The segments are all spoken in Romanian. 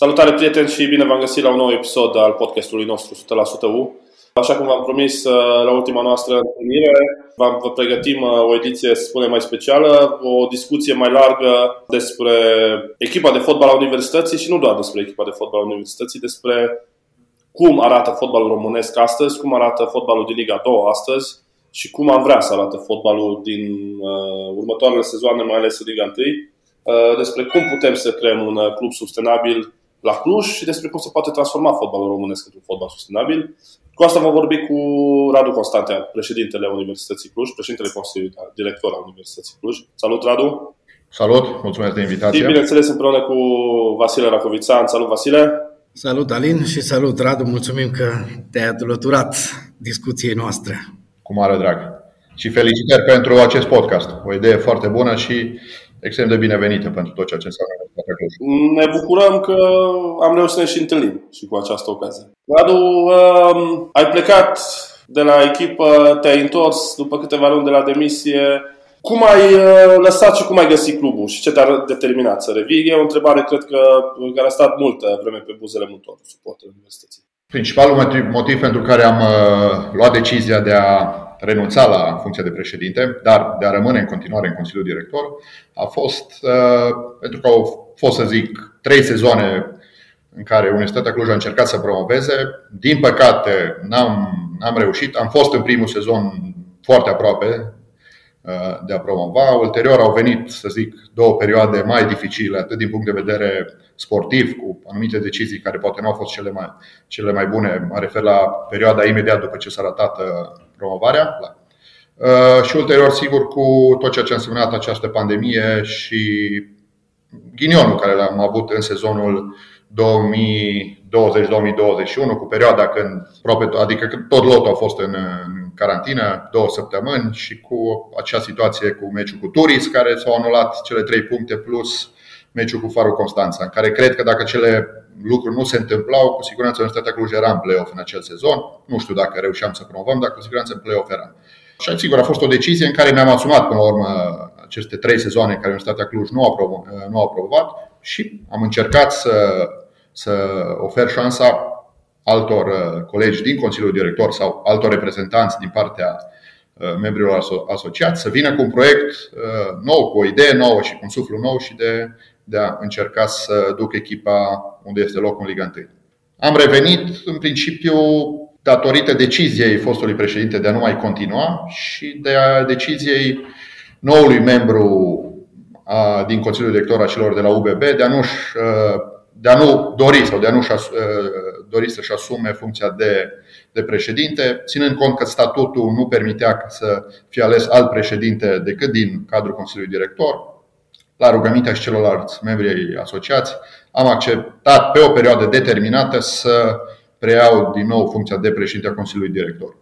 Salutare prieteni și bine v-am găsit la un nou episod al podcastului nostru 100% U. Așa cum v-am promis uh, la ultima noastră întâlnire, vă pregătim uh, o ediție, să spunem, mai specială, o discuție mai largă despre echipa de fotbal a universității și nu doar despre echipa de fotbal a universității, despre cum arată fotbalul românesc astăzi, cum arată fotbalul din Liga 2 astăzi și cum am vrea să arate fotbalul din uh, următoarele sezoane, mai ales în Liga 1, uh, despre cum putem să creăm un uh, club sustenabil la Cluj și despre cum se poate transforma fotbalul românesc într-un fotbal sustenabil. Cu asta vom vorbi cu Radu Constantea, președintele Universității Cluj, președintele Consiliului Director al Universității Cluj. Salut, Radu! Salut, mulțumesc de invitație! Și bineînțeles împreună cu Vasile Racovițan. Salut, Vasile! Salut, Alin, și salut, Radu! Mulțumim că te-ai alăturat discuției noastre. Cu mare drag! Și felicitări pentru acest podcast. O idee foarte bună și extrem de binevenită pentru tot ceea ce înseamnă Ne bucurăm că am reușit să ne și întâlnim și cu această ocazie. Radu, um, ai plecat de la echipă, te-ai întors după câteva luni de la demisie. Cum ai uh, lăsat și cum ai găsit clubul și ce te-a determinat să revii? E o întrebare, cred că, care a stat multă vreme pe buzele multor suporteri universității. Principalul motiv, motiv pentru care am uh, luat decizia de a renunța la funcția de președinte, dar de a rămâne în continuare în Consiliul Director, a fost uh, pentru că au fost, să zic, trei sezoane în care Universitatea Cluj a încercat să promoveze. Din păcate, n-am, n-am reușit. Am fost în primul sezon foarte aproape uh, de a promova. Ulterior au venit, să zic, două perioade mai dificile, atât din punct de vedere sportiv, cu anumite decizii care poate nu au fost cele mai, cele mai bune. Mă refer la perioada imediat după ce s-a ratat uh, promovarea. Uh, și ulterior, sigur, cu tot ceea ce a însemnat această pandemie și ghinionul care l-am avut în sezonul 2020-2021, cu perioada când, adică când tot lotul a fost în, în carantină, două săptămâni și cu acea situație cu meciul cu Turis, care s-au anulat cele trei puncte plus meciul cu Farul Constanța, în care cred că dacă cele lucruri nu se întâmplau, cu siguranță Universitatea Cluj era în play-off în acel sezon. Nu știu dacă reușeam să promovăm, dar cu siguranță în play-off era. Și sigur a fost o decizie în care mi-am asumat până la urmă aceste trei sezoane în care Universitatea Cluj nu a, promovat, nu a promovat și am încercat să, să ofer șansa altor uh, colegi din Consiliul Director sau altor reprezentanți din partea uh, membrilor asociați să vină cu un proiect uh, nou, cu o idee nouă și cu un suflu nou și de, de a încerca să duc echipa unde este locul în Liga 1. Am revenit, în principiu, datorită deciziei fostului președinte de a nu mai continua și de a deciziei noului membru a, din Consiliul Director a celor de la UBB de a nu de a nu dori sau de a nu dori să-și asume funcția de, de președinte, ținând cont că statutul nu permitea să fie ales alt președinte decât din cadrul Consiliului Director, la rugămintea și celorlalți membri asociați, am acceptat pe o perioadă determinată să preiau din nou funcția de președinte a Consiliului Director.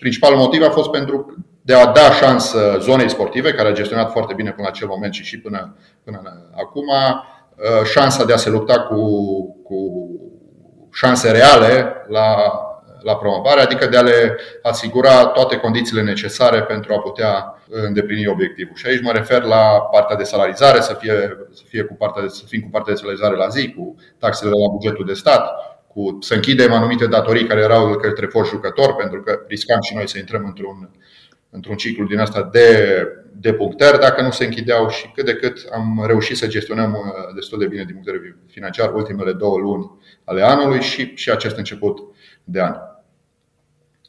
Principalul motiv a fost pentru de a da șansă zonei sportive, care a gestionat foarte bine până la acel moment și și până, până acum, uh, șansa de a se lupta cu, cu șanse reale la, la promovare, adică de a le asigura toate condițiile necesare pentru a putea îndeplini obiectivul. Și aici mă refer la partea de salarizare, să fie, să fie cu partea de, să fim cu partea de salarizare la zi, cu taxele la bugetul de stat, cu, să închidem anumite datorii care erau către foști jucători, pentru că riscam și noi să intrăm într-un, într-un ciclu din asta de, de punctări dacă nu se închideau și cât de cât am reușit să gestionăm uh, destul de bine din punct de vedere financiar ultimele două luni ale anului și, și acest început de an.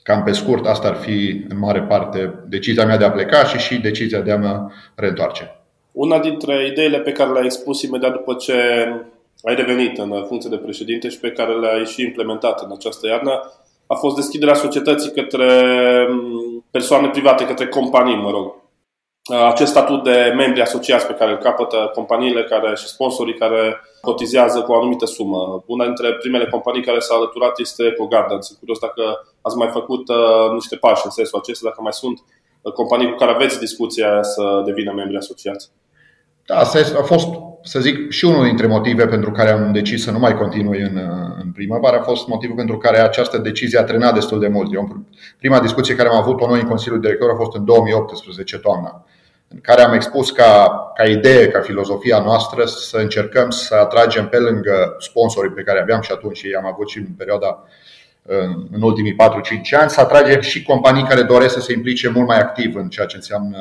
Cam pe scurt, asta ar fi în mare parte decizia mea de a pleca și și decizia de a mă reîntoarce. Una dintre ideile pe care le-ai expus imediat după ce ai revenit în funcție de președinte și pe care le-ai și implementat în această iarnă a fost deschiderea societății către mm, persoane private, către companii, mă rog. Acest statut de membri asociați pe care îl capătă companiile care și sponsorii care cotizează cu o anumită sumă. Una dintre primele companii care s-a alăturat este EcoGarden. Sunt curios dacă ați mai făcut uh, niște pași în sensul acesta, dacă mai sunt uh, companii cu care aveți discuția să devină membri asociați. Da, asta a fost, să zic, și unul dintre motive pentru care am decis să nu mai continui în, în primăvară. A fost motivul pentru care această decizie a trenat destul de mult. Eu, prima discuție care am avut-o noi în Consiliul Director a fost în 2018, toamna. În care am expus ca, ca idee, ca filozofia noastră să încercăm să atragem pe lângă sponsorii pe care aveam și atunci și am avut și în perioada în ultimii 4-5 ani, să atragem și companii care doresc să se implice mult mai activ în ceea ce înseamnă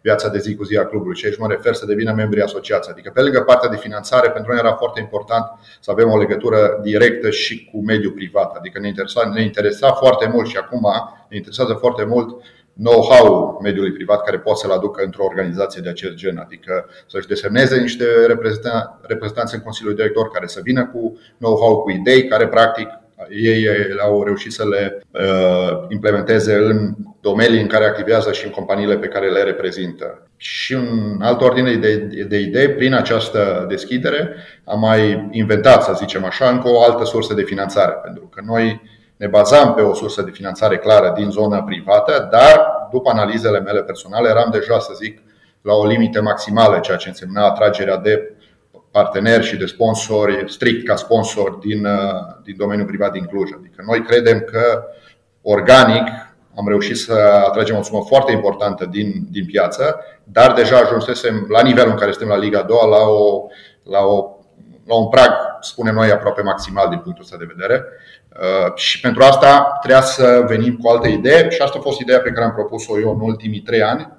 viața de zi cu zi a clubului. Și aici mă refer să devină membri asociați. Adică, pe lângă partea de finanțare, pentru noi era foarte important să avem o legătură directă și cu mediul privat. Adică ne interesa, ne interesa foarte mult și acum ne interesează foarte mult know-how mediului privat care poate să-l aducă într-o organizație de acest gen, adică să-și desemneze niște reprezentanți în Consiliul Director care să vină cu know-how, cu idei care practic ei au reușit să le uh, implementeze în domenii în care activează și în companiile pe care le reprezintă. Și în altă ordine de, de idei, prin această deschidere, am mai inventat, să zicem așa, încă o altă sursă de finanțare. Pentru că noi ne bazam pe o sursă de finanțare clară din zona privată, dar după analizele mele personale eram deja, să zic, la o limită maximală, ceea ce însemna atragerea de parteneri și de sponsori, strict ca sponsor din, uh, din domeniul privat din Cluj. Adică noi credem că organic am reușit să atragem o sumă foarte importantă din, din piață, dar deja ajunsesem la nivelul în care suntem la Liga 2 la, o, la, o, la un prag, spunem noi, aproape maximal din punctul ăsta de vedere. Uh, și pentru asta trebuia să venim cu alte idei și asta a fost ideea pe care am propus-o eu în ultimii trei ani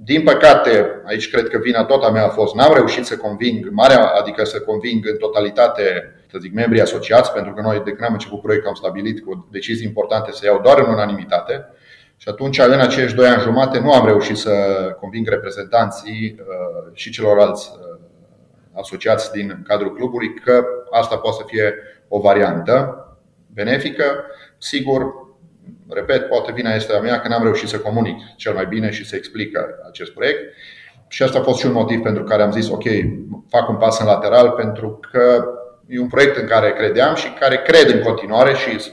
din păcate, aici cred că vina tot a mea a fost, n-am reușit să conving, marea, adică să conving în totalitate, să zic, membrii asociați, pentru că noi de când am început proiectul am stabilit cu decizii importante să iau doar în unanimitate. Și atunci, în acești doi ani jumate, nu am reușit să conving reprezentanții uh, și celorlalți uh, asociați din cadrul clubului că asta poate să fie o variantă benefică. Sigur, repet, poate vina este a mea că n-am reușit să comunic cel mai bine și să explic acest proiect. Și asta a fost și un motiv pentru care am zis, ok, fac un pas în lateral, pentru că e un proiect în care credeam și care cred în continuare și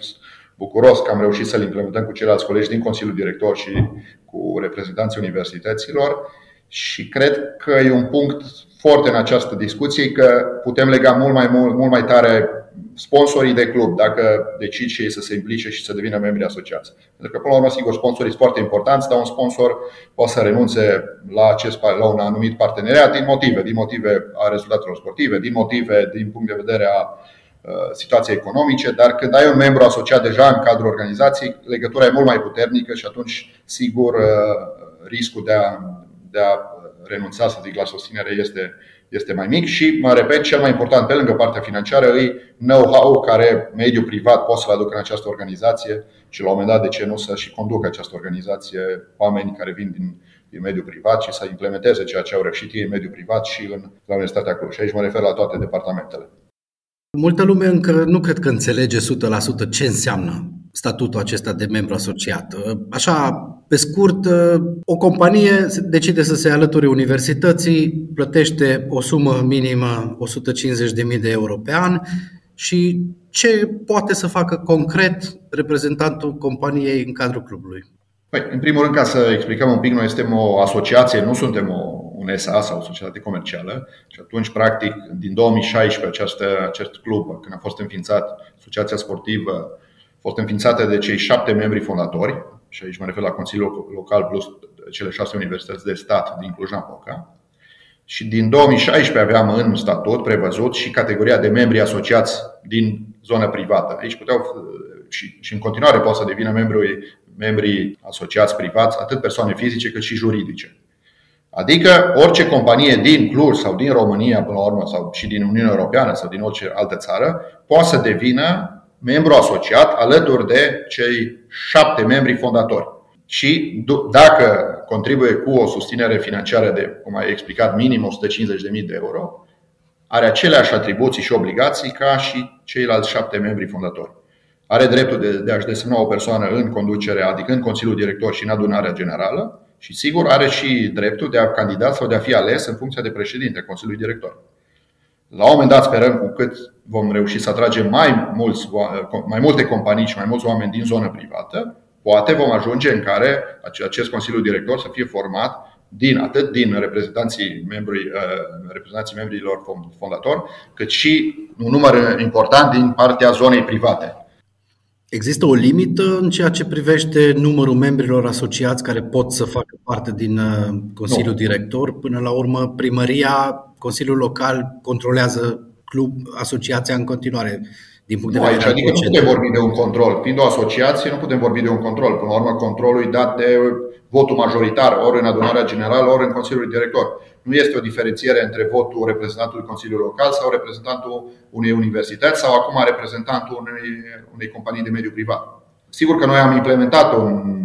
bucuros că am reușit să-l implementăm cu ceilalți colegi din Consiliul Director și cu reprezentanții universităților și cred că e un punct foarte în această discuție că putem lega mult mai, mult, mult mai tare sponsorii de club, dacă decid și ei să se implice și să devină membri asociați. Pentru că, până la urmă, sigur, sponsorii sunt foarte importanți, dar un sponsor poate să renunțe la, acest, la un anumit parteneriat din motive, din motive a rezultatelor sportive, din motive din punct de vedere a uh, situației economice, dar când ai un membru asociat deja în cadrul organizației, legătura e mult mai puternică și atunci, sigur, uh, riscul de a, de a renunța, să zic, la susținere este, este mai mic și, mă repet, cel mai important, pe lângă partea financiară, e know-how care mediul privat poate să-l aducă în această organizație și la un moment dat, de ce nu să și conducă această organizație oameni care vin din, din mediul privat și să implementeze ceea ce au reușit ei în mediul privat și în, la Universitatea Cluj. Și aici mă refer la toate departamentele. Multă lume încă nu cred că înțelege 100% ce înseamnă statutul acesta de membru asociat. Așa, pe scurt, o companie decide să se alăture universității, plătește o sumă minimă 150.000 de euro pe an și ce poate să facă concret reprezentantul companiei în cadrul clubului? Păi, în primul rând, ca să explicăm un pic, noi suntem o asociație, nu suntem o, un SA sau o societate comercială și atunci, practic, din 2016, această, acest club, când a fost înființat, Asociația Sportivă fost înființate de cei șapte membri fondatori, și aici mă refer la Consiliul Local plus cele șase universități de stat din Cluj-Napoca. Și din 2016 aveam în statut prevăzut și categoria de membri asociați din zona privată. Aici puteau și, și în continuare pot să devină membri, membrii asociați privați, atât persoane fizice cât și juridice. Adică orice companie din Cluj sau din România, până la urmă, sau și din Uniunea Europeană sau din orice altă țară, poate să devină membru asociat alături de cei șapte membri fondatori. Și dacă contribuie cu o susținere financiară de, cum ai explicat, minim 150.000 de euro, are aceleași atribuții și obligații ca și ceilalți șapte membri fondatori. Are dreptul de, de a-și desemna o persoană în conducere, adică în Consiliul Director și în adunarea generală, și sigur are și dreptul de a candida sau de a fi ales în funcția de președinte Consiliului Director. La un moment dat sperăm cu cât vom reuși să atragem mai, mulți, mai multe companii și mai mulți oameni din zonă privată, poate vom ajunge în care acest Consiliu Director să fie format din, atât din reprezentanții, membrii, uh, reprezentanții membrilor fondatori, cât și un număr important din partea zonei private. Există o limită în ceea ce privește numărul membrilor asociați care pot să facă parte din uh, Consiliul nu. Director? Până la urmă, primăria, Consiliul Local controlează club, asociația în continuare din punct de vedere aici, adică nu putem vorbi de un control. Fiind o asociație, nu putem vorbi de un control. Până la urmă, controlul e dat de votul majoritar, ori în adunarea generală, ori în Consiliul Director. Nu este o diferențiere între votul reprezentantului Consiliului Local sau reprezentantul unei universități sau acum reprezentantul unei, unei companii de mediu privat. Sigur că noi am implementat un,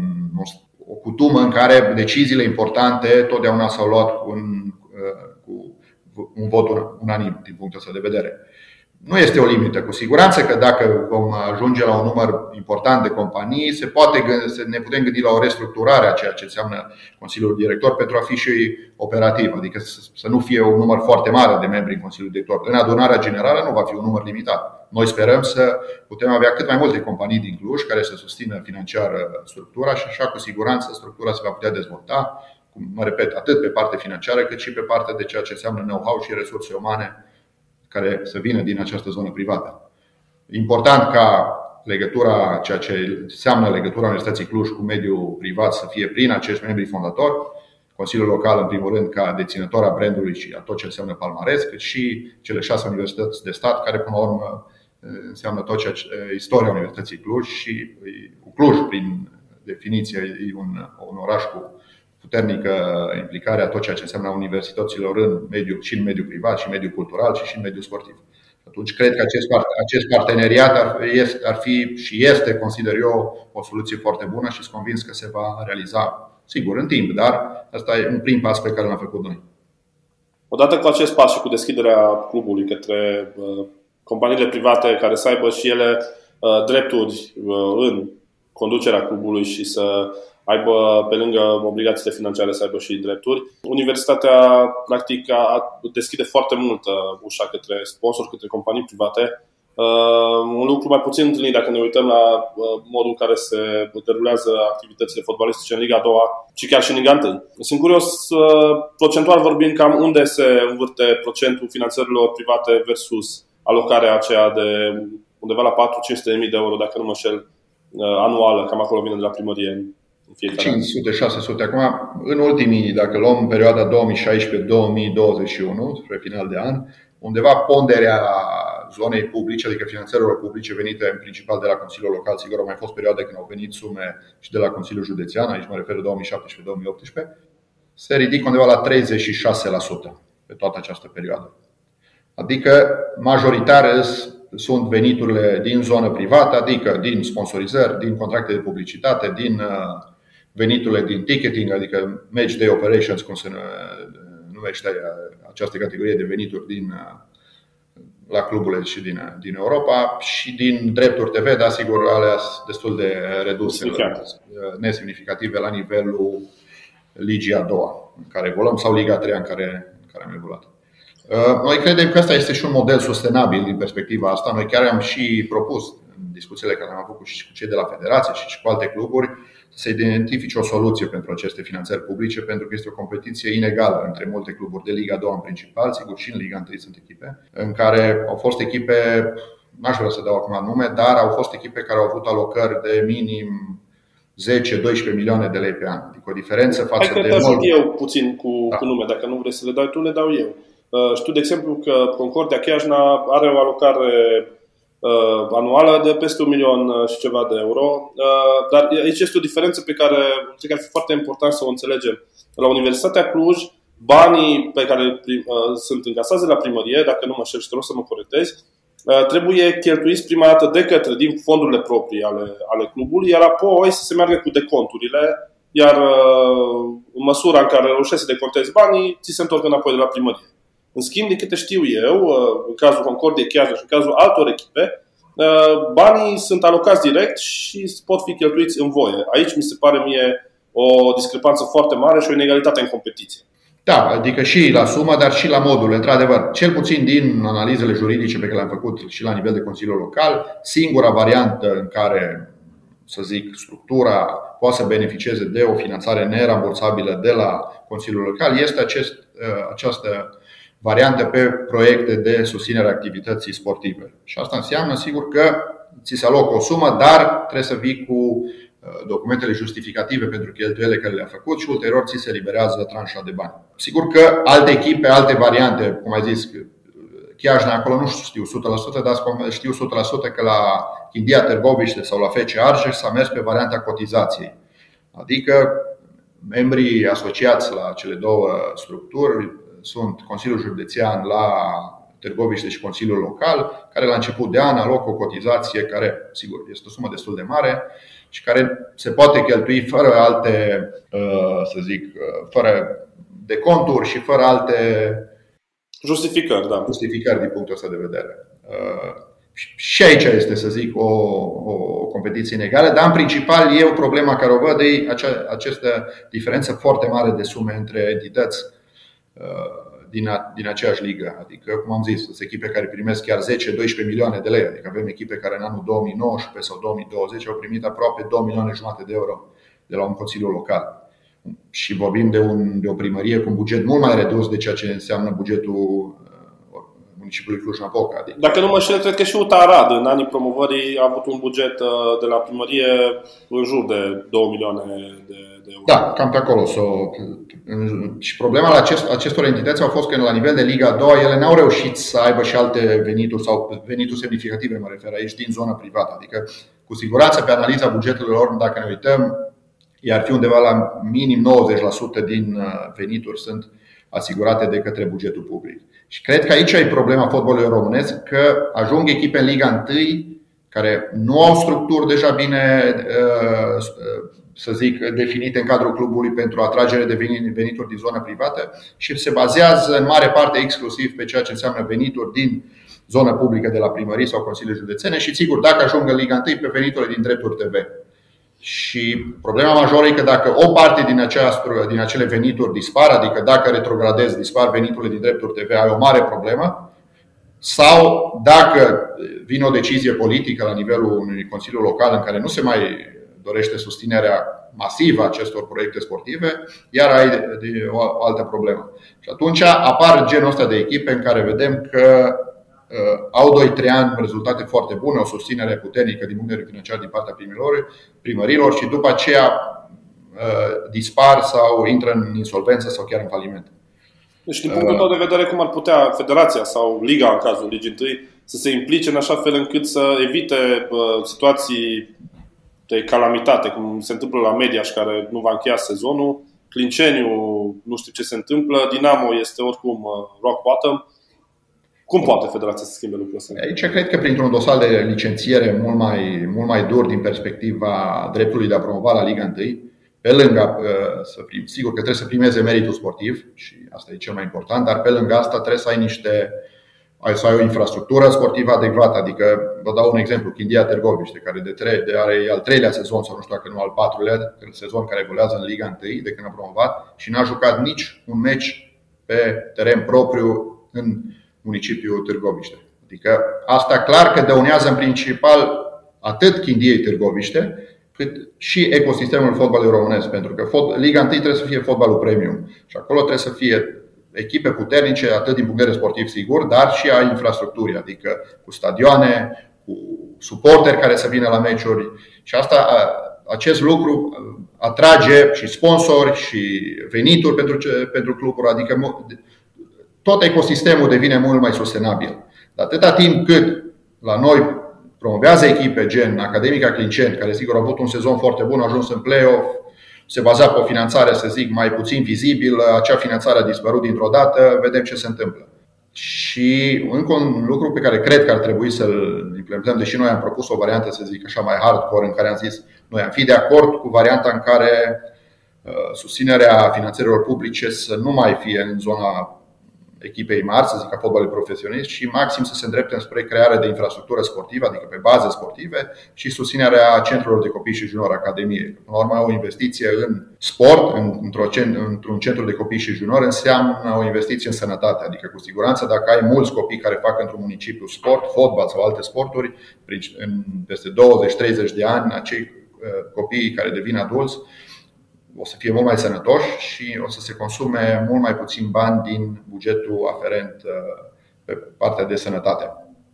o cutumă în care deciziile importante totdeauna s-au luat cu un, cu un vot unanim din punctul ăsta de vedere. Nu este o limită. Cu siguranță că dacă vom ajunge la un număr important de companii, se poate, ne putem gândi la o restructurare a ceea ce înseamnă Consiliul Director pentru a fi și operativ, adică să nu fie un număr foarte mare de membri în Consiliul Director. În adunarea generală nu va fi un număr limitat. Noi sperăm să putem avea cât mai multe companii din Cluj care să susțină financiar structura și așa cu siguranță structura se va putea dezvolta, mă repet, atât pe partea financiară cât și pe partea de ceea ce înseamnă know-how și resurse umane care să vină din această zonă privată. Important ca legătura, ceea ce înseamnă legătura Universității Cluj cu mediul privat să fie prin acești membri fondatori, Consiliul Local, în primul rând, ca deținător a brandului și a tot ce înseamnă palmares, cât și cele șase universități de stat, care, până la urmă, înseamnă tot ce istoria Universității Cluj și cu Cluj, prin definiție, e un, un oraș cu puternică implicare a tot ceea ce înseamnă universităților în mediul, și în mediul privat, și în mediul cultural, și, și în mediul sportiv. Atunci cred că acest, acest parteneriat ar, ar fi și este, consider eu, o soluție foarte bună și sunt convins că se va realiza, sigur, în timp, dar asta e un prim pas pe care l-am făcut noi. Odată cu acest pas și cu deschiderea clubului către uh, companiile private care să aibă și ele uh, drepturi uh, în conducerea clubului și să aibă, pe lângă obligațiile financiare, să aibă și drepturi. Universitatea, practic, deschide foarte mult uh, ușa către sponsori, către companii private. Uh, un lucru mai puțin întâlnit dacă ne uităm la uh, modul în care se derulează activitățile fotbalistice în Liga a doua și chiar și în Liga 1. Sunt curios, procentual vorbind, cam unde se învârte procentul finanțărilor private versus alocarea aceea de undeva la 4-500 de mii de euro, dacă nu mă șel, anuală, cam acolo vine de la primărie 500-600. Acum, în ultimii, dacă luăm perioada 2016-2021, spre final de an, undeva ponderea zonei publice, adică finanțărilor publice venite în principal de la Consiliul Local, sigur au mai fost perioade când au venit sume și de la Consiliul Județean, aici mă refer 2017-2018, se ridică undeva la 36% pe toată această perioadă. Adică majoritar sunt veniturile din zonă privată, adică din sponsorizări, din contracte de publicitate, din uh, veniturile din ticketing, adică match day operations, cum se numește această categorie de venituri din, la cluburile și din, din Europa și din drepturi TV, dar sigur alea destul de reduse, nesemnificative la nivelul Ligii a doua în care evoluăm sau Liga a treia în care, în care am evoluat. Noi credem că asta este și un model sustenabil din perspectiva asta. Noi chiar am și propus în discuțiile care am avut și cu cei de la Federație și cu alte cluburi să identifice o soluție pentru aceste finanțări publice, pentru că este o competiție inegală între multe cluburi de Liga 2 în principal, sigur și în Liga 1 sunt echipe, în care au fost echipe, n-aș vrea să dau acum nume, dar au fost echipe care au avut alocări de minim 10-12 milioane de lei pe an. Adică o diferență față Hai de. Hai eu puțin cu, da. cu nume, dacă nu vrei să le dai tu, le dau eu. Uh, știu, de exemplu, că Concordia Chiajna are o alocare uh, anuală de peste un milion uh, și ceva de euro. Uh, dar aici este o diferență pe care cred că ar fi foarte important să o înțelegem. La Universitatea Cluj, banii pe care uh, sunt încasați de la primărie, dacă nu mă știu și te rog să mă corectezi, uh, trebuie cheltuiți prima dată de către din fondurile proprii ale, ale clubului, iar apoi să se meargă cu deconturile, iar uh, în măsura în care reușești să decontezi banii, ți se întorc înapoi de la primărie. În schimb, de câte știu eu, uh, în cazul Concordia chiar și în cazul altor echipe, uh, banii sunt alocați direct și pot fi cheltuiți în voie. Aici mi se pare mie o discrepanță foarte mare și o inegalitate în competiție. Da, adică și la sumă, dar și la modul. Într-adevăr, cel puțin din analizele juridice pe care le-am făcut și la nivel de Consiliul Local, singura variantă în care, să zic, structura poate să beneficieze de o finanțare nerambursabilă de la Consiliul Local este acest, uh, această variante pe proiecte de susținere a activității sportive. Și asta înseamnă, sigur, că ți se alocă o sumă, dar trebuie să vii cu uh, documentele justificative pentru cheltuielile care le-a făcut și ulterior ți se liberează tranșa de bani. Sigur că alte echipe, alte variante, cum ai zis, Chiajna acolo nu știu 100%, dar știu 100% că la Chindia Târgoviște sau la FC Argeș s-a mers pe varianta cotizației. Adică membrii asociați la cele două structuri sunt Consiliul Județean la Târgoviște și Consiliul Local, care la început de an alocă o cotizație care, sigur, este o sumă destul de mare și care se poate cheltui fără alte, uh, să zic, uh, fără deconturi și fără alte justificări, da. justificări din punctul ăsta de vedere. Uh, și aici este, să zic, o, o competiție inegală, dar în principal eu problema care o văd e acea, această diferență foarte mare de sume între entități din, a, din aceeași ligă. Adică, cum am zis, sunt echipe care primesc chiar 10-12 milioane de lei. Adică avem echipe care în anul 2019 sau 2020 au primit aproape 2 milioane jumate de euro de la un consiliu local. Și vorbim de, un, de o primărie cu un buget mult mai redus de ceea ce înseamnă bugetul uh, municipiului Cluj-Napoca. Adică... Dacă nu mă știu, cred că și Utarad în anii promovării a avut un buget uh, de la primărie în jur de 2 milioane de, de euro. Da, cam pe acolo. So, și problema la acest, acestor entități a fost că la nivel de Liga a doua ele n-au reușit să aibă și alte venituri sau venituri semnificative, mă refer aici, din zona privată. Adică, cu siguranță, pe analiza bugetelor lor, dacă ne uităm, iar fi undeva la minim 90% din uh, venituri sunt asigurate de către bugetul public. Și cred că aici e problema fotbalului românesc, că ajung echipe în Liga 1 care nu au structuri deja bine uh, să zic, definite în cadrul clubului pentru atragere de venituri din zona privată și se bazează în mare parte exclusiv pe ceea ce înseamnă venituri din zona publică de la primării sau Consiliul Județene și sigur, dacă ajung în Liga 1, pe veniturile din drepturi TV. Și problema majoră e că dacă o parte din, această, din acele venituri dispar, adică dacă retrogradezi, dispar veniturile din drepturi TV, ai o mare problemă, sau dacă vine o decizie politică la nivelul unui Consiliu Local în care nu se mai dorește susținerea masivă a acestor proiecte sportive, iar ai de o altă problemă. Și atunci apar genul ăsta de echipe în care vedem că uh, au 2-3 ani rezultate foarte bune, o susținere puternică din punct de vedere financiar din partea primărilor, primărilor și după aceea uh, dispar sau intră în insolvență sau chiar în faliment. Deci, din punctul tău de vedere, cum ar putea federația sau liga, în cazul Ligii 1, să se implice în așa fel încât să evite uh, situații de calamitate, cum se întâmplă la Mediaș, care nu va încheia sezonul, Clinceniu, nu știu ce se întâmplă, Dinamo este oricum uh, rock bottom. Cum poate Federația să schimbe lucrul ăsta? Aici cred că printr-un dosar de licențiere mult mai, mult mai dur din perspectiva dreptului de a promova la Liga 1, pe lângă, uh, să prim, sigur că trebuie să primeze meritul sportiv și asta e cel mai important, dar pe lângă asta trebuie să ai niște ai să ai o infrastructură sportivă adecvată. Adică, vă dau un exemplu, Chindia Târgoviște, care de, trei, de are al treilea sezon, sau nu știu dacă nu al patrulea sezon care evoluează în Liga 1 de când a promovat și n-a jucat nici un meci pe teren propriu în municipiul Târgoviște. Adică asta clar că dăunează în principal atât Chindiei Târgoviște, cât și ecosistemul fotbalului românesc, pentru că Liga 1 trebuie să fie fotbalul premium și acolo trebuie să fie echipe puternice, atât din punct de vedere sportiv, sigur, dar și a infrastructurii, adică cu stadioane, cu suporteri care să vină la meciuri. Și asta, acest lucru atrage și sponsori și venituri pentru, pentru cluburi, adică tot ecosistemul devine mult mai sustenabil. Dar atâta timp cât la noi promovează echipe gen Academica Clincent, care sigur au avut un sezon foarte bun, au ajuns în play-off, se baza pe o finanțare, să zic, mai puțin vizibilă, acea finanțare a dispărut dintr-o dată, vedem ce se întâmplă. Și încă un lucru pe care cred că ar trebui să-l implementăm, deși noi am propus o variantă, să zic așa, mai hardcore, în care am zis, noi am fi de acord cu varianta în care uh, susținerea finanțărilor publice să nu mai fie în zona echipei mari, să zic, a fotbalului profesionist și maxim să se îndrepte spre crearea de infrastructură sportivă, adică pe baze sportive și susținerea centrelor de copii și juniori, academie. Până la urmă, o investiție în sport, într-un centru de copii și juniori, înseamnă o investiție în sănătate. Adică, cu siguranță, dacă ai mulți copii care fac într-un municipiu sport, fotbal sau alte sporturi, în peste 20-30 de ani, acei uh, copii care devin adulți, o să fie mult mai sănătoși și o să se consume mult mai puțin bani din bugetul aferent uh, pe partea de sănătate.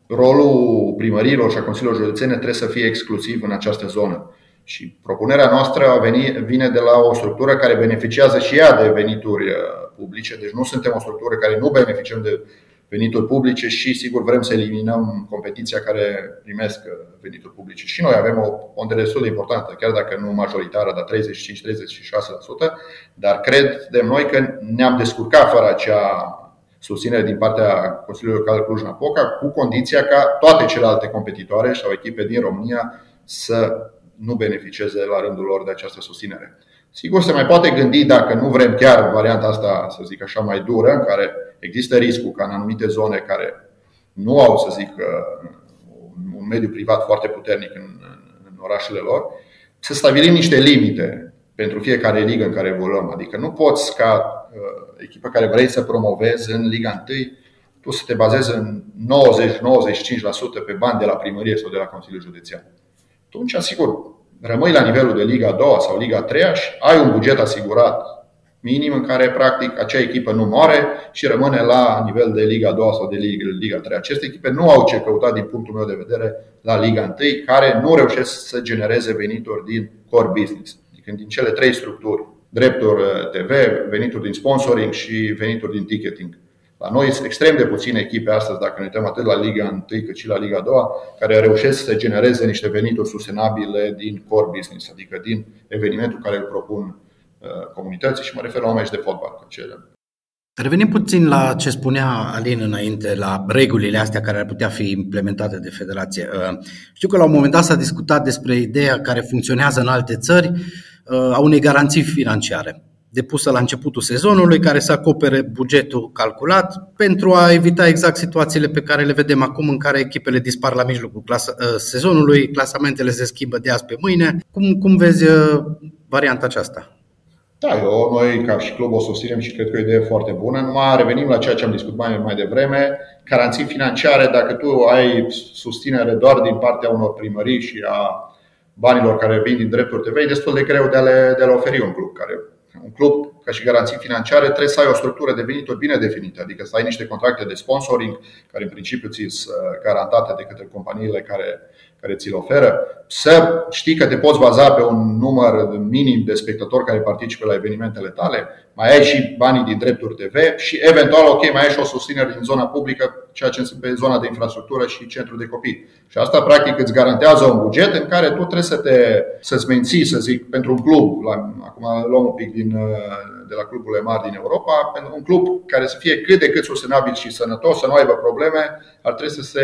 rolul primărilor și a Consiliilor Județene trebuie să fie exclusiv în această zonă. Și propunerea noastră a venit, vine de la o structură care beneficiază și ea de venituri uh, publice, deci nu suntem o structură care nu beneficiem de venituri publice și sigur vrem să eliminăm competiția care primesc uh, venituri publice. Și noi avem o pondere destul de importantă, chiar dacă nu majoritară, dar 35-36%, dar cred de noi că ne-am descurcat fără acea susținere din partea Consiliului Local Cluj-Napoca, cu condiția ca toate celelalte competitoare sau echipe din România să nu beneficieze la rândul lor de această susținere. Sigur, se mai poate gândi dacă nu vrem chiar varianta asta, să zic așa, mai dură, în care există riscul ca în anumite zone care nu au, să zic, uh, un mediu privat foarte puternic în, în orașele lor, să stabilim niște limite pentru fiecare ligă în care evoluăm. Adică nu poți ca uh, echipă care vrei să promovezi în Liga 1 tu să te bazezi în 90-95% pe bani de la primărie sau de la Consiliul Județean. Atunci, sigur, rămâi la nivelul de Liga 2 sau Liga 3 și ai un buget asigurat minim în care practic acea echipă nu moare și rămâne la nivel de Liga 2 sau de Liga 3. Aceste echipe nu au ce căuta din punctul meu de vedere la Liga 1, care nu reușesc să genereze venituri din core business, adică din cele trei structuri, drepturi TV, venituri din sponsoring și venituri din ticketing. La noi sunt extrem de puține echipe astăzi, dacă ne uităm atât la Liga 1 cât și la Liga 2, care reușesc să genereze niște venituri sustenabile din core business, adică din evenimentul care îl propun uh, comunității și mă refer la un meci de fotbal. Cele. Revenim puțin la ce spunea Alin înainte, la regulile astea care ar putea fi implementate de federație. Uh, știu că la un moment dat s-a discutat despre ideea care funcționează în alte țări uh, a unei garanții financiare depusă la începutul sezonului, care să acopere bugetul calculat pentru a evita exact situațiile pe care le vedem acum în care echipele dispar la mijlocul clasa, uh, sezonului, clasamentele se schimbă de azi pe mâine. Cum, cum vezi uh, varianta aceasta? Da, eu, noi ca și club o susținem și cred că e o idee foarte bună. Numai revenim la ceea ce am discutat mai, mai devreme. Garanții financiare, dacă tu ai susținere doar din partea unor primării și a banilor care vin din drepturi TV, e destul de greu de a le, de a le oferi un club care un club ca și garanții financiare trebuie să ai o structură de venituri bine definită, adică să ai niște contracte de sponsoring care în principiu ți sunt uh, garantate de către companiile care, care ți le oferă, să știi că te poți baza pe un număr minim de spectatori care participă la evenimentele tale, mai ai și banii din drepturi TV și eventual, ok, mai ai și o susținere din zona publică, ceea ce înseamnă pe zona de infrastructură și centru de copii. Și asta practic îți garantează un buget în care tu trebuie să te, să-ți menții, să zic, pentru un club, la, acum luăm un pic din, de la cluburile mari din Europa, pentru un club care să fie cât de cât sustenabil și sănătos, să nu aibă probleme, ar trebui să se,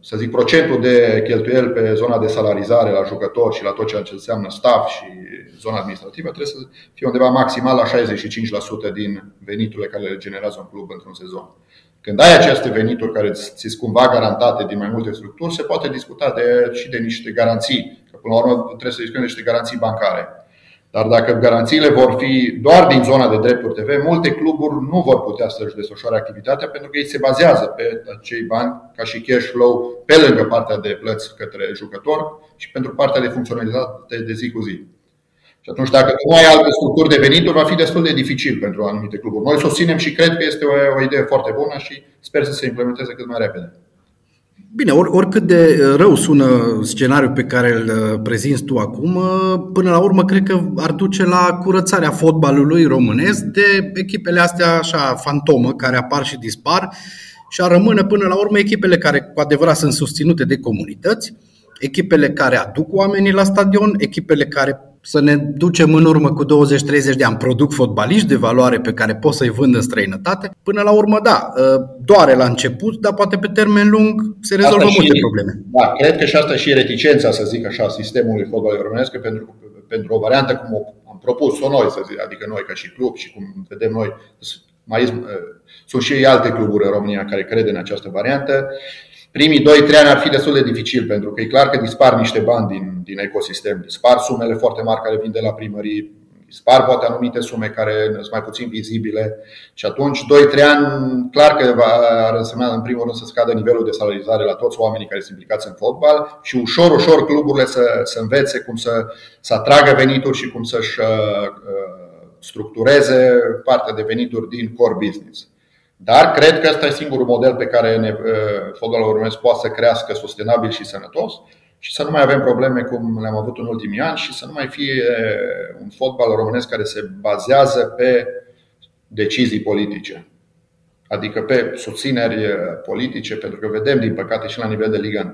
să zic, procentul de cheltuieli pe zona de salarizare la jucători și la tot ceea ce înseamnă staff și zona administrativă trebuie să fie undeva maximal la 65% din veniturile care le generează un club într-un sezon. Când ai aceste venituri care ți sunt cumva garantate din mai multe structuri, se poate discuta de, și de niște garanții. Că până la urmă trebuie să discutăm de niște garanții bancare. Dar dacă garanțiile vor fi doar din zona de drepturi TV, multe cluburi nu vor putea să-și desfășoare activitatea pentru că ei se bazează pe acei bani ca și cash flow pe lângă partea de plăți către jucător și pentru partea de funcționalitate de zi cu zi. Și atunci, dacă nu ai alte structuri de venituri, va fi destul de dificil pentru anumite cluburi. Noi susținem și cred că este o, o idee foarte bună și sper să se implementeze cât mai repede. Bine, or, oricât de rău sună scenariul pe care îl uh, prezinți tu acum, uh, până la urmă cred că ar duce la curățarea fotbalului românesc de echipele astea așa fantomă care apar și dispar și ar rămâne până la urmă echipele care cu adevărat sunt susținute de comunități, echipele care aduc oamenii la stadion, echipele care să ne ducem în urmă cu 20-30 de ani, produc fotbaliști de valoare pe care pot să-i vând în străinătate. Până la urmă, da, ă, doare la început, dar poate pe termen lung se rezolvă asta multe și, probleme. Da, cred că și asta și reticența, să zic așa, sistemului fotbalului românesc, pentru, pentru o variantă cum o am propus-o noi, să zic, adică noi ca și club și cum vedem noi, mai ă, sunt și alte cluburi în România care cred în această variantă primii 2-3 ani ar fi destul de dificil, pentru că e clar că dispar niște bani din, din ecosistem. Dispar sumele foarte mari care vin de la primării, dispar poate anumite sume care sunt mai puțin vizibile și atunci 2-3 ani clar că va însemna în primul rând să scadă nivelul de salarizare la toți oamenii care sunt implicați în fotbal și ușor, ușor cluburile să, să învețe cum să, să atragă venituri și cum să-și uh, uh structureze partea de venituri din core business. Dar cred că ăsta e singurul model pe care ne, fotbalul românesc poate să crească sustenabil și sănătos și să nu mai avem probleme cum le-am avut în ultimii ani și să nu mai fie un fotbal românesc care se bazează pe decizii politice. Adică pe susțineri politice, pentru că vedem, din păcate, și la nivel de Liga 1,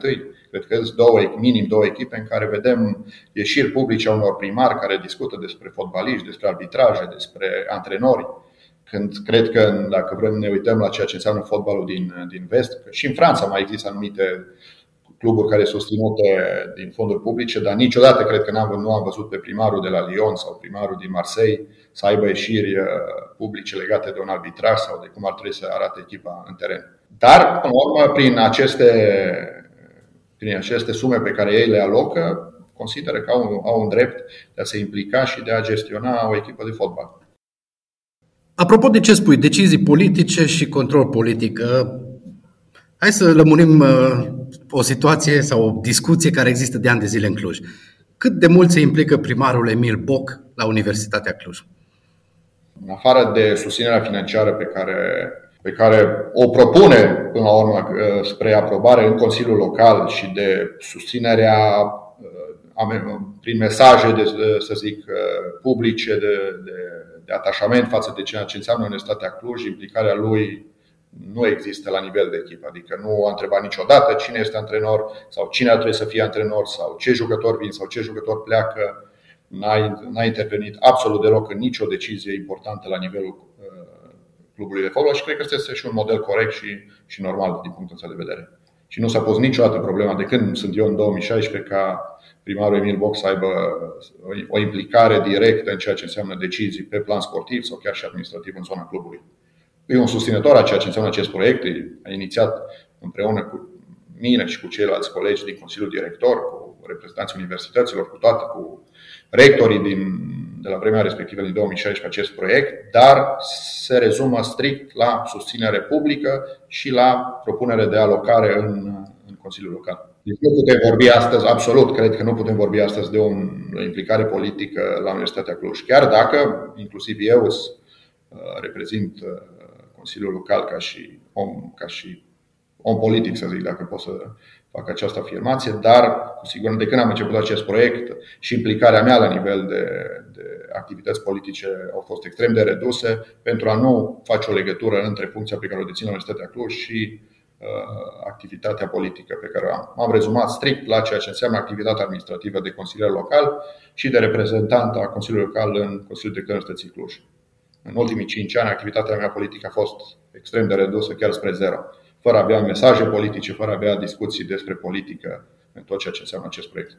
cred că sunt două, minim două echipe în care vedem ieșiri publice a unor primari care discută despre fotbaliști, despre arbitraje, despre antrenori. Când cred că, dacă vrem ne uităm la ceea ce înseamnă fotbalul din, din vest, și în Franța mai există anumite cluburi care sunt susținute din fonduri publice, dar niciodată cred că n-am, nu am văzut pe primarul de la Lyon sau primarul din Marseille să aibă ieșiri uh, publice legate de un arbitraj sau de cum ar trebui să arate echipa în teren. Dar, până la urmă, prin aceste, prin aceste sume pe care ei le alocă, consideră că au, au un drept de a se implica și de a gestiona o echipă de fotbal. Apropo de ce spui, decizii politice și control politic, uh, hai să lămurim uh, o situație sau o discuție care există de ani de zile în Cluj. Cât de mult se implică primarul Emil Boc la Universitatea Cluj? În afară de susținerea financiară pe care, pe care o propune până la urmă uh, spre aprobare în Consiliul Local și de susținerea uh, prin mesaje, de, să zic, publice de, de, de atașament față de ceea ce înseamnă Universitatea Cluj, implicarea lui nu există la nivel de echipă. Adică nu a întrebat niciodată cine este antrenor sau cine ar trebui să fie antrenor sau ce jucător vin sau ce jucător pleacă. N-a, n-a intervenit absolut deloc în nicio decizie importantă la nivelul uh, clubului de fotbal și cred că este și un model corect și, și normal din punctul ăsta de vedere. Și nu s-a pus niciodată problema de când sunt eu în 2016 ca primarul Emil Box să aibă o implicare directă în ceea ce înseamnă decizii pe plan sportiv sau chiar și administrativ în zona clubului e un susținător a ceea ce înseamnă acest proiect. A inițiat împreună cu mine și cu ceilalți colegi din Consiliul Director, cu reprezentanții universităților, cu toate, cu rectorii din, de la vremea respectivă din 2016 acest proiect, dar se rezumă strict la susținere publică și la propunere de alocare în, în Consiliul Local. Deci nu putem vorbi astăzi, absolut, cred că nu putem vorbi astăzi de o implicare politică la Universitatea Cluj. Chiar dacă, inclusiv eu, reprezint Consiliul Local ca și om, ca și om politic, să zic, dacă pot să fac această afirmație, dar cu siguranță de când am început acest proiect și implicarea mea la nivel de, de activități politice au fost extrem de reduse pentru a nu face o legătură între funcția pe care o dețin Universitatea Cluj și uh, activitatea politică pe care o am. M-am rezumat strict la ceea ce înseamnă activitatea administrativă de consilier local și de reprezentant a Consiliului Local în Consiliul de Universității Cluj. În ultimii cinci ani, activitatea mea politică a fost extrem de redusă, chiar spre zero. Fără a avea mesaje politice, fără a avea discuții despre politică în tot ceea ce înseamnă acest proiect.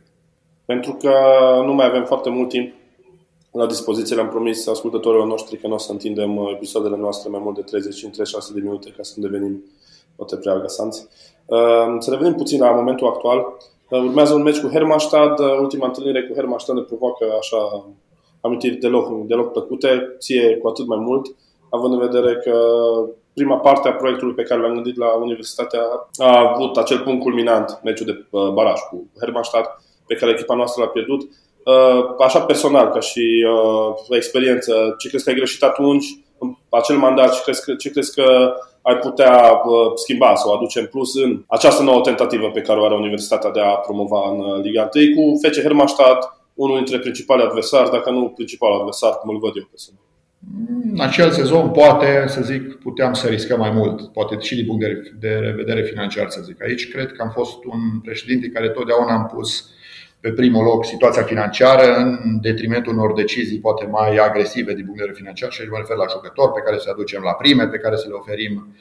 Pentru că nu mai avem foarte mult timp la dispoziție, le-am promis ascultătorilor noștri că nu o să întindem episoadele noastre mai mult de 35-36 de minute ca să nu devenim poate prea agasanți. Uh, să revenim puțin la momentul actual. Uh, urmează un meci cu Hermannstad. Uh, ultima întâlnire cu Hermannstad ne provoacă așa amintiri deloc, deloc plăcute, ție cu atât mai mult, având în vedere că prima parte a proiectului pe care l-am gândit la Universitatea a avut acel punct culminant, meciul de uh, baraj cu Hermannstadt, pe care echipa noastră l-a pierdut. Uh, așa personal, ca și uh, experiență, ce crezi că ai greșit atunci în acel mandat și crezi că, ce crezi că ai putea schimba sau aduce în plus în această nouă tentativă pe care o are Universitatea de a promova în Liga 1 cu FC Hermannstadt, unul dintre principalii adversari, dacă nu principalul adversar, cum îl văd eu personal. În acel sezon, poate, să zic, puteam să riscăm mai mult, poate și din punct de vedere financiar, să zic. Aici cred că am fost un președinte care totdeauna am pus pe primul loc situația financiară în detrimentul unor decizii poate mai agresive din punct de vedere financiar și mă refer la jucători pe care să aducem la prime, pe care să le oferim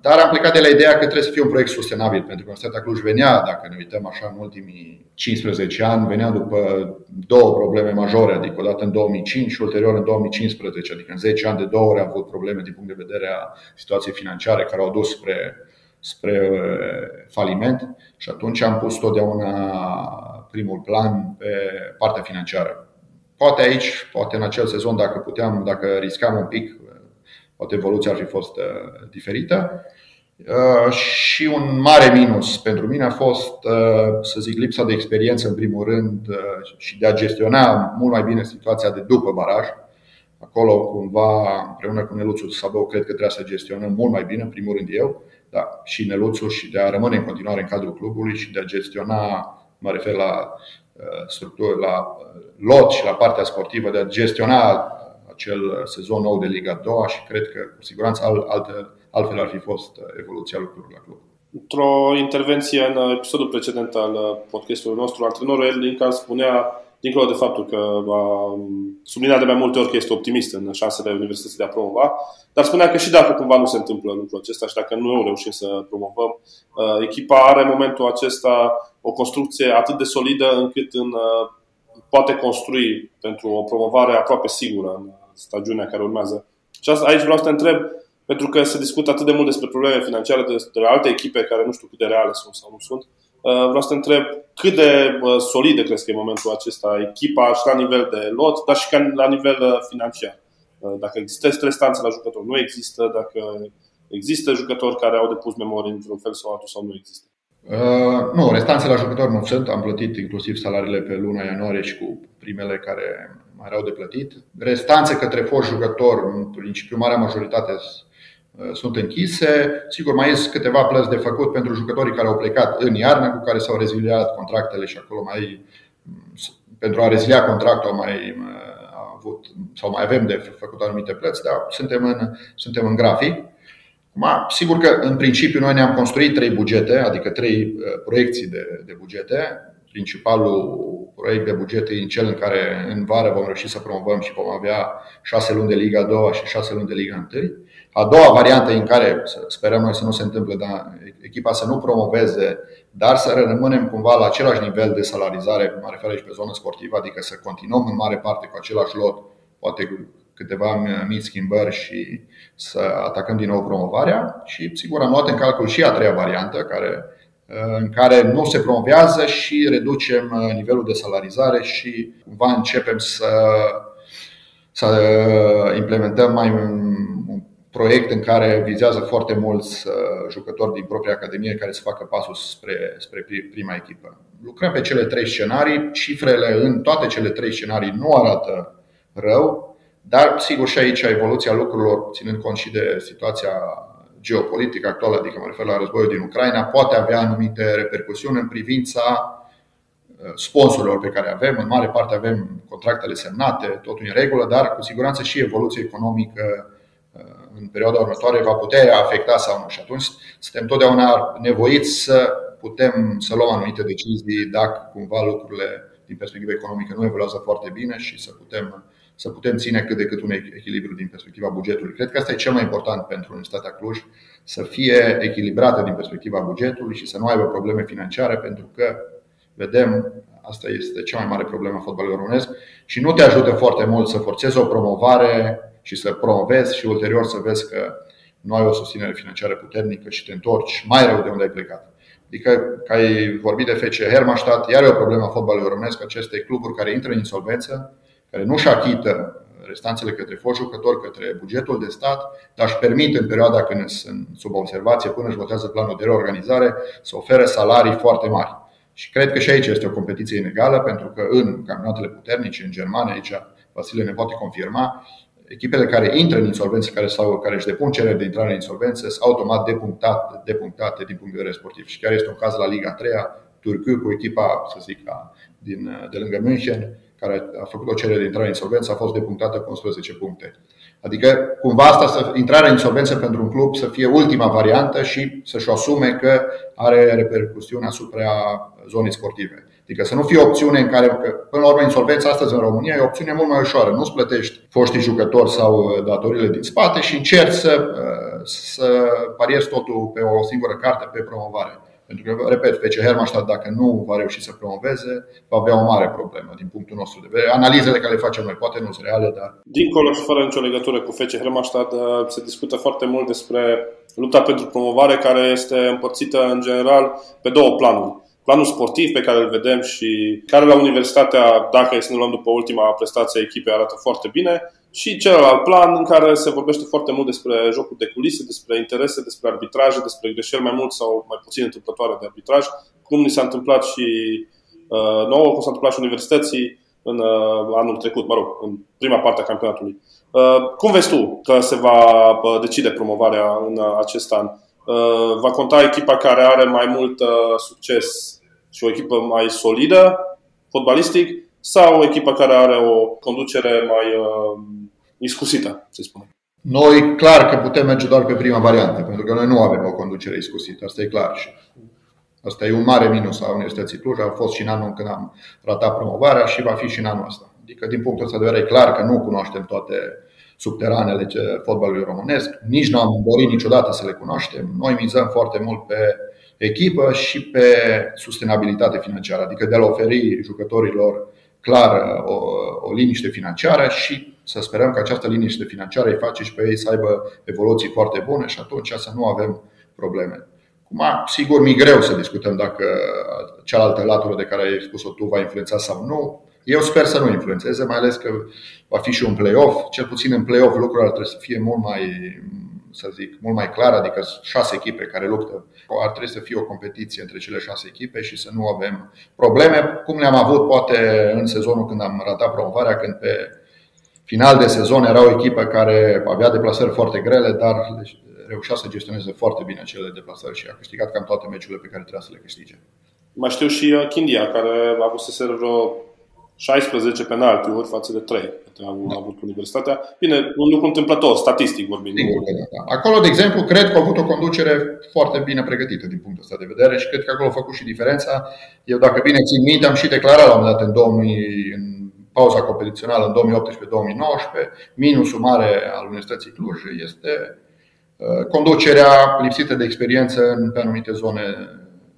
dar am plecat de la ideea că trebuie să fie un proiect sustenabil, pentru că Universitatea Cluj venea, dacă ne uităm așa în ultimii 15 ani, venea după două probleme majore, adică odată în 2005 și ulterior în 2015, adică în 10 ani de două ori a avut probleme din punct de vedere a situației financiare care au dus spre, spre uh, faliment și atunci am pus totdeauna primul plan pe partea financiară. Poate aici, poate în acel sezon, dacă puteam, dacă riscam un pic, poate evoluția ar fi fost uh, diferită. Uh, și un mare minus pentru mine a fost, uh, să zic, lipsa de experiență în primul rând și de a gestiona mult mai bine situația de după baraj. Acolo, cumva, împreună cu Neluțul Sabău, cred că trebuie să gestionăm mult mai bine, în primul rând eu, da, și Neluțul, și de a rămâne în continuare în cadrul clubului și de a gestiona, mă refer la uh, structură, la uh, lot și la partea sportivă, de a gestiona acel sezon nou de Liga 2 și cred că cu siguranță altfel, altfel ar fi fost evoluția lucrurilor la club. Într-o intervenție în episodul precedent al podcastului nostru, antrenorul Erling spunea dincolo de faptul că a subliniat de mai multe ori că este optimist în șansele universității de a promova, dar spunea că și dacă cumva nu se întâmplă lucrul acesta și dacă nu reușim să promovăm, uh, echipa are în momentul acesta o construcție atât de solidă încât în, uh, poate construi pentru o promovare aproape sigură în stagiunea care urmează. Și asta, aici vreau să te întreb, pentru că se discută atât de mult despre probleme financiare de, de la alte echipe care nu știu cât de reale sunt sau nu sunt. Uh, vreau să te întreb cât de solide crezi că e în momentul acesta echipa și la nivel de lot, dar și la nivel uh, financiar. Uh, dacă există strestanțe la jucători, nu există, dacă există jucători care au depus memorii într-un fel sau altul sau nu există. Uh, nu, restanțe la jucători nu sunt. Am plătit inclusiv salariile pe luna ianuarie și cu primele care mai erau de plătit. Restanțe către foști jucători, în principiu, marea majoritate Uh, sunt închise. Sigur, mai sunt câteva plăți de făcut pentru jucătorii care au plecat în iarnă, cu care s-au reziliat contractele și acolo mai pentru a rezilia contractul au mai uh, avut sau mai avem de făcut anumite plăți, dar suntem în, suntem în grafic. Ma, sigur că în principiu noi ne-am construit trei bugete, adică trei uh, proiecții de, de bugete. Principalul proiect de bugete în cel în care în vară vom reuși să promovăm și vom avea șase luni de Liga 2 și șase luni de Liga 1. A doua variantă în care sperăm noi să nu se întâmple, dar echipa să nu promoveze, dar să rămânem cumva la același nivel de salarizare, mă refer aici pe zonă sportivă, adică să continuăm în mare parte cu același lot, poate câteva mici schimbări și să atacăm din nou promovarea. Și sigur am luat în calcul și a treia variantă, care, în care nu se promovează și reducem nivelul de salarizare și cumva începem să, să implementăm mai proiect în care vizează foarte mulți uh, jucători din propria academie care să facă pasul spre, spre prima echipă. Lucrăm pe cele trei scenarii, cifrele în toate cele trei scenarii nu arată rău, dar sigur și aici evoluția lucrurilor, ținând cont și de situația geopolitică actuală, adică mă refer la războiul din Ucraina, poate avea anumite repercusiuni în privința uh, sponsorilor pe care avem. În mare parte avem contractele semnate, totul în regulă, dar cu siguranță și evoluția economică în perioada următoare va putea afecta sau nu. Și atunci suntem totdeauna nevoiți să putem să luăm anumite decizii dacă cumva lucrurile din perspectivă economică nu evoluează foarte bine și să putem, să putem ține cât de cât un echilibru din perspectiva bugetului. Cred că asta e cel mai important pentru Universitatea Cluj, să fie echilibrată din perspectiva bugetului și să nu aibă probleme financiare, pentru că vedem, asta este cea mai mare problemă a fotbalului românesc și nu te ajută foarte mult să forțezi o promovare și să promovezi și ulterior să vezi că nu ai o susținere financiară puternică și te întorci mai rău de unde ai plecat. Adică, ca ai vorbit de FC Hermannstadt, iar e o problemă a fotbalului românesc, aceste cluburi care intră în insolvență, care nu-și achită restanțele către fost jucători, către bugetul de stat, dar își permit în perioada când sunt sub observație, până își votează planul de reorganizare, să ofere salarii foarte mari. Și cred că și aici este o competiție inegală, pentru că în campionatele puternice, în Germania, aici Vasile ne poate confirma, echipele care intră în insolvență, care, sau, care își depun cerere de intrare în insolvență, sunt automat depunctate, depunctate din punct de vedere sportiv. Și chiar este un caz la Liga 3 Turcu cu echipa, să zic, din, de lângă München, care a făcut o cerere de intrare în insolvență, a fost depunctată cu 11 puncte. Adică, cumva asta, să, intrarea în insolvență pentru un club să fie ultima variantă și să-și asume că are repercusiuni asupra zonei sportive. Adică să nu fie o opțiune în care, că, până la urmă, insolvența astăzi în România e o opțiune mult mai ușoară. Nu-ți plătești foștii jucători sau uh, datorile din spate și încerci să, uh, să pariezi totul pe o singură carte pe promovare. Pentru că, repet, FC Hermannstadt, dacă nu va reuși să promoveze, va avea o mare problemă din punctul nostru de vedere. Analizele care le facem noi poate nu sunt reale, dar. Dincolo și fără nicio legătură cu FC Hermannstadt, uh, se discută foarte mult despre lupta pentru promovare, care este împărțită în general pe două planuri planul sportiv pe care îl vedem și care la universitatea, dacă să ne luăm după ultima prestație a echipei, arată foarte bine, și celălalt plan în care se vorbește foarte mult despre jocul de culise, despre interese, despre arbitraje, despre greșeli mai mult sau mai puțin întâmplătoare de arbitraj, cum ni s-a întâmplat și uh, nouă, cum s-a întâmplat și universității în uh, anul trecut, mă rog, în prima parte a campionatului. Cum vezi tu că se va decide promovarea în acest an? Va conta echipa care are mai mult succes și o echipă mai solidă, fotbalistic, sau o echipă care are o conducere mai iscusită, să spunem? Noi clar că putem merge doar pe prima variantă, pentru că noi nu avem o conducere iscusită, asta e clar. Și asta e un mare minus a Universității Cluj, a fost și în anul când am ratat promovarea și va fi și în anul ăsta. Adică, din punctul ăsta de vedere, e clar că nu cunoaștem toate subteranele fotbalului românesc, nici nu am dorit niciodată să le cunoaștem. Noi mizăm foarte mult pe echipă și pe sustenabilitate financiară, adică de a oferi jucătorilor clar o, o liniște financiară și să sperăm că această liniște financiară îi face și pe ei să aibă evoluții foarte bune și atunci să nu avem probleme. Cum, sigur, mi greu să discutăm dacă cealaltă latură de care ai spus-o tu va influența sau nu. Eu sper să nu influențeze, mai ales că va fi și un play-off. Cel puțin în play-off lucrurile ar trebui să fie mult mai, să zic, mult mai clar, adică șase echipe care luptă. Ar trebui să fie o competiție între cele șase echipe și să nu avem probleme, cum le-am avut poate în sezonul când am ratat promovarea, când pe final de sezon era o echipă care avea deplasări foarte grele, dar reușea să gestioneze foarte bine acele deplasări și a câștigat cam toate meciurile pe care trebuia să le câștige. Mai știu și uh, Kindia, care a avut să se vreo 16 penaltiuri față de 3 a avut, da. avut universitatea. Bine, un lucru întâmplător, statistic vorbind. Sigur că da, da. Acolo, de exemplu, cred că a avut o conducere foarte bine pregătită din punctul ăsta de vedere și cred că acolo a făcut și diferența. Eu, dacă bine țin minte, am și declarat la un moment dat în 2000, în pauza competițională în 2018-2019, minusul mare al Universității Cluj este uh, conducerea lipsită de experiență în pe anumite zone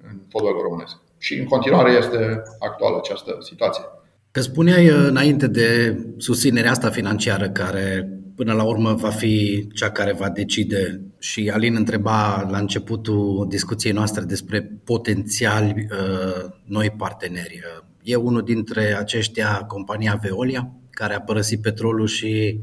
în fotbalul românesc. Și în continuare este actuală această situație. Că spuneai uh, înainte de susținerea asta financiară care până la urmă va fi cea care va decide și Alin întreba la începutul discuției noastre despre potențiali uh, noi parteneri. E unul dintre aceștia compania Veolia, care a părăsit petrolul și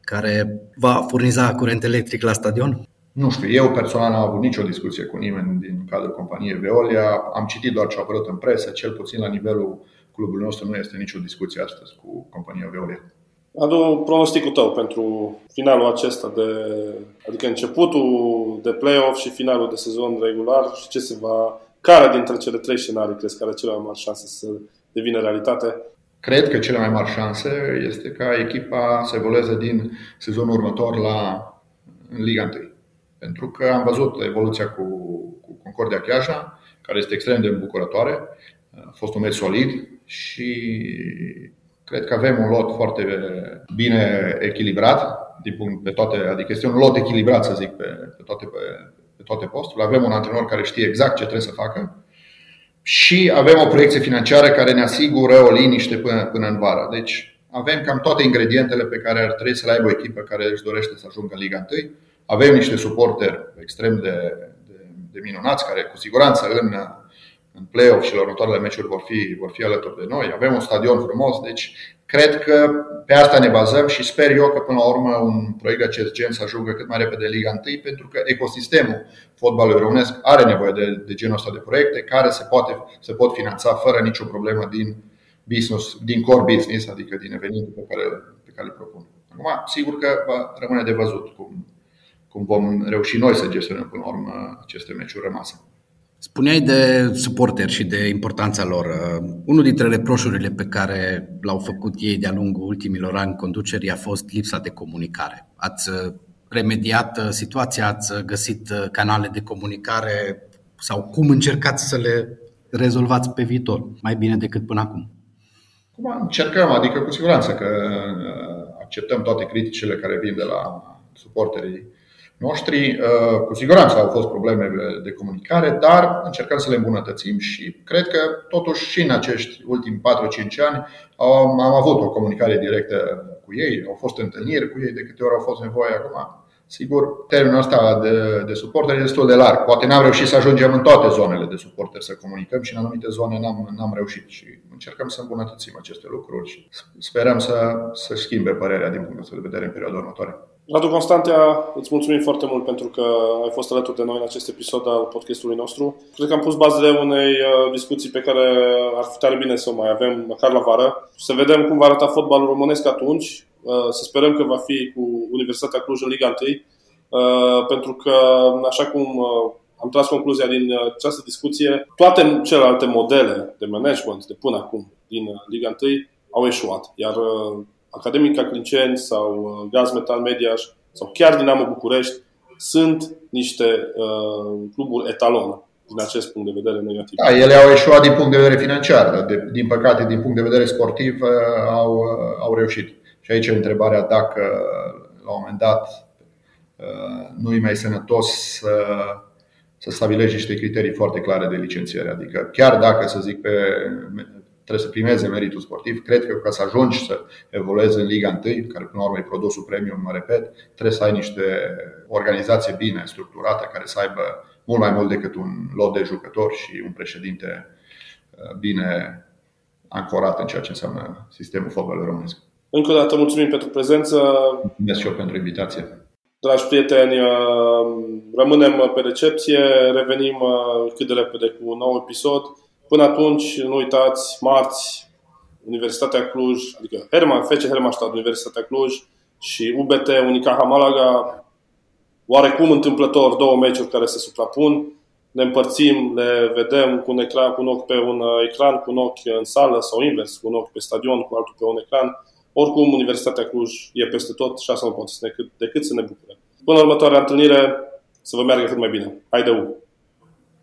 care va furniza curent electric la stadion? Nu știu, eu personal n-am avut nicio discuție cu nimeni din cadrul companiei Veolia. Am citit doar ce a apărut în presă, cel puțin la nivelul clubului nostru nu este nicio discuție astăzi cu compania Veolia. Adu pronosticul tău pentru finalul acesta, de, adică începutul de play-off și finalul de sezon regular și ce se va, care dintre cele trei scenarii crezi că are cele mai mari șanse să devină realitate? Cred că cele mai mari șanse este ca echipa să evolueze din sezonul următor la în Liga 1. Pentru că am văzut evoluția cu, cu Concordia Chiaja, care este extrem de îmbucurătoare. A fost un meci solid și cred că avem un lot foarte bine echilibrat din punct pe toate, adică este un lot echilibrat, să zic, pe, pe, toate, pe, pe toate posturile. Avem un antrenor care știe exact ce trebuie să facă și avem o proiecție financiară care ne asigură o liniște până, până în vară. Deci avem cam toate ingredientele pe care ar trebui să le aibă o echipă care își dorește să ajungă în Liga 1. Avem niște suporteri extrem de, de, de minunați care cu siguranță în în play-off și la următoarele meciuri vor fi, vor fi alături de noi. Avem un stadion frumos, deci cred că pe asta ne bazăm și sper eu că până la urmă un proiect de acest gen să ajungă cât mai repede Liga 1 pentru că ecosistemul fotbalului românesc are nevoie de, de genul ăsta de proiecte care se, poate, se pot finanța fără nicio problemă din business, din core business, adică din evenimentul pe care, pe care le propun. Acum, sigur că va rămâne de văzut cum, cum vom reuși noi să gestionăm până la urmă aceste meciuri rămase. Spuneai de suporteri și de importanța lor. Uh, unul dintre reproșurile pe care l-au făcut ei de-a lungul ultimilor ani conducerii a fost lipsa de comunicare. Ați uh, remediat uh, situația, ați găsit canale de comunicare sau cum încercați să le rezolvați pe viitor mai bine decât până acum? Cum încercăm, adică cu siguranță că acceptăm toate criticile care vin de la suporterii noștri. Uh, cu siguranță au fost probleme de comunicare, dar încercăm să le îmbunătățim și cred că totuși și în acești ultimi 4-5 ani am avut o comunicare directă cu ei, au fost întâlniri cu ei de câte ori au fost nevoie acum. Sigur, termenul ăsta de, de suporteri este destul de larg. Poate n-am reușit să ajungem în toate zonele de suporteri să comunicăm și în anumite zone n-am, n-am reușit și încercăm să îmbunătățim aceste lucruri și sperăm să, să schimbe părerea din punctul de vedere în perioada următoare. Radu Constantea, îți mulțumim foarte mult pentru că ai fost alături de noi în acest episod al podcastului nostru. Cred că am pus bazele unei uh, discuții pe care ar fi tare bine să o mai avem măcar la vară. Să vedem cum va arăta fotbalul românesc atunci, Să sperăm că va fi cu Universitatea Cluj în Liga 1, pentru că, așa cum am tras concluzia din această discuție, toate celelalte modele de management de până acum din Liga 1 au eșuat. Iar Academica Clinceni sau Gaz Metal Mediaș sau chiar Dinamo București sunt niște uh, cluburi etalon din acest punct de vedere negativ. Da, ele au eșuat din punct de vedere financiar, de, din păcate, din punct de vedere sportiv, uh, au, uh, au reușit. Și aici e întrebarea dacă, la un moment dat, uh, nu e mai sănătos să, să stabilești niște criterii foarte clare de licențiere. Adică, chiar dacă, să zic, pe trebuie să primeze meritul sportiv. Cred că ca să ajungi să evoluezi în Liga 1, care până la urmă e produsul premium, mă repet, trebuie să ai niște organizație bine structurată, care să aibă mult mai mult decât un lot de jucători și un președinte uh, bine ancorat în ceea ce înseamnă sistemul fotbalului românesc. Încă o dată mulțumim pentru prezență. Mulțumesc și eu pentru invitație. Dragi prieteni, uh, rămânem pe recepție, revenim uh, cât de repede cu un nou episod. Până atunci, nu uitați, marți, Universitatea Cluj, adică Herman, FC Hermannstadt, Universitatea Cluj și UBT Unicaja Malaga, oarecum întâmplător două meciuri care se suprapun, ne împărțim, le vedem cu un, ecran, cu un ochi pe un ecran, cu un ochi în sală sau invers, cu un ochi pe stadion, cu altul pe un ecran. Oricum, Universitatea Cluj e peste tot și asta nu poate decât, decât să ne bucure. Până la următoarea întâlnire, să vă meargă cât mai bine. Haide, U!